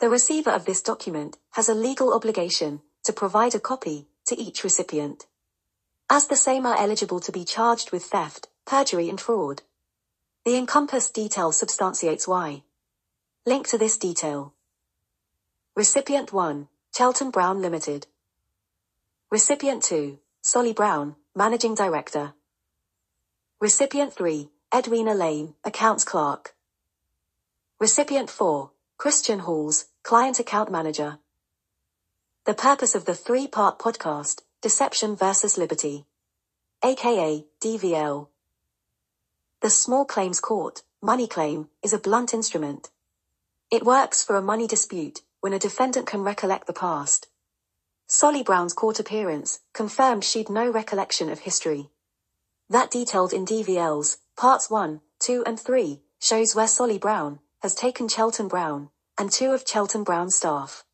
The receiver of this document has a legal obligation to provide a copy to each recipient. As the same are eligible to be charged with theft, perjury and fraud. The encompassed detail substantiates why. Link to this detail. Recipient 1, Chelton Brown Limited. Recipient 2, Sali Brown, Managing Director. Recipient 3, Edwina Lane, Accounts Clerk. Recipient 4, Christian Halls, Client Account Manager. The purpose of the three-part podcast, Deception versus Liberty. aka DVL. The Small Claims Court, money claim, is a blunt instrument. It works for a money dispute when a defendant can recollect the past. Sali Brown's court appearance confirmed she'd no recollection of history. That detailed in DVL's parts 1, 2 and 3 shows where Sali Brown has taken Chelton Brown and two of Chelton Brown's staff.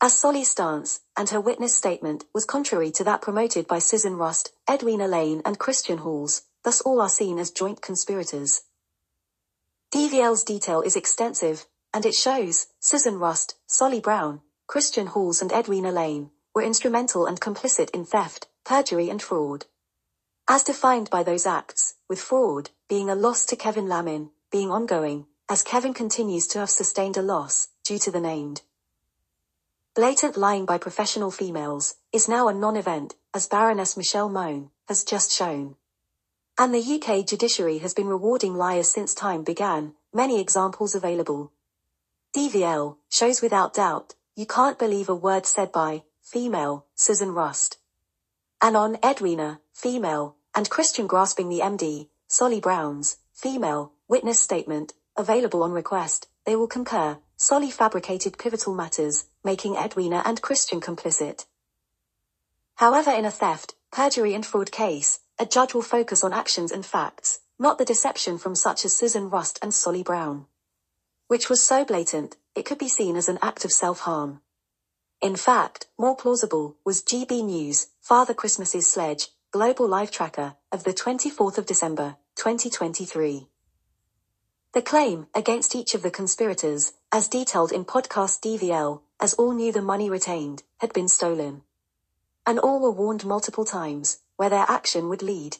As Sali's stance and her witness statement was contrary to that promoted by Susan Rust, Edwina Lane and Christian Halls, thus all are seen as joint conspirators. DVL's detail is extensive, and it shows Susan Rust, Sali Brown, Christian Halls and Edwina Lane were instrumental and complicit in theft, perjury and fraud. As defined by those acts, with fraud being a loss to Kevin Lamin, being ongoing, as Kevin continues to have sustained a loss due to the named. Blatant lying by professional females is now a non-event, as Baroness Michelle Mone has just shown. And the UK judiciary has been rewarding liars since time began, many examples available. DVL shows without doubt, you can't believe a word said by female Susan Rust. And on Edwina, female, and Christian grasping the MD, Sali Brown's, female, witness statement, available on request, they will concur, Sali fabricated pivotal matters, making Edwina and Christian complicit. However in a theft, perjury and fraud case, a judge will focus on actions and facts, not the deception from such as Susan Rust and Sali Brown. Which was so blatant, it could be seen as an act of self-harm. In fact, more plausible was GB News, Father Christmas's Sledge, Global Live Tracker, of the 24th of December, 2023. The claim against each of the conspirators, as detailed in podcast DVL, as all knew the money retained, had been stolen. And all were warned multiple times, where their action would lead.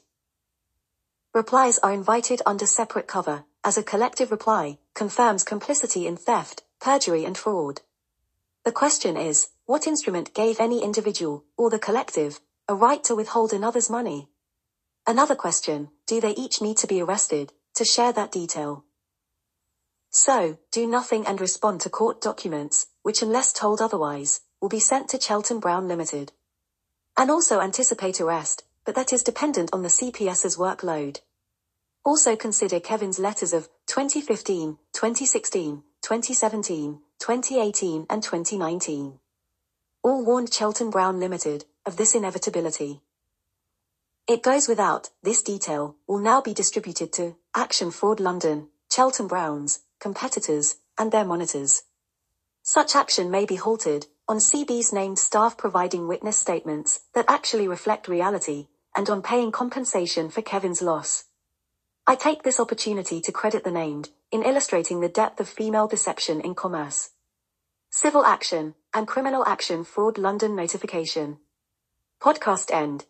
Replies are invited under separate cover, as a collective reply, confirms complicity in theft, perjury and fraud. The question is, what instrument gave any individual, or the collective, a right to withhold another's money? Another question, do they each need to be arrested, to share that detail? So, do nothing and respond to court documents, which unless told otherwise, will be sent to Chelton Brown Limited. And also anticipate arrest, but that is dependent on the CPS's workload. Also consider Kevin's letters of 2015, 2016, 2017, 2018 and 2019. All warned Chelton Brown Limited of this inevitability. It goes without, this detail will now be distributed to Action Fraud London, Chelton Browns, competitors, and their monitors. Such action may be halted on CB's named staff providing witness statements that actually reflect reality and on paying compensation for Kevin's loss. I take this opportunity to credit the named in illustrating the depth of female deception in commerce. Civil action and criminal action fraud London notification. Podcast end.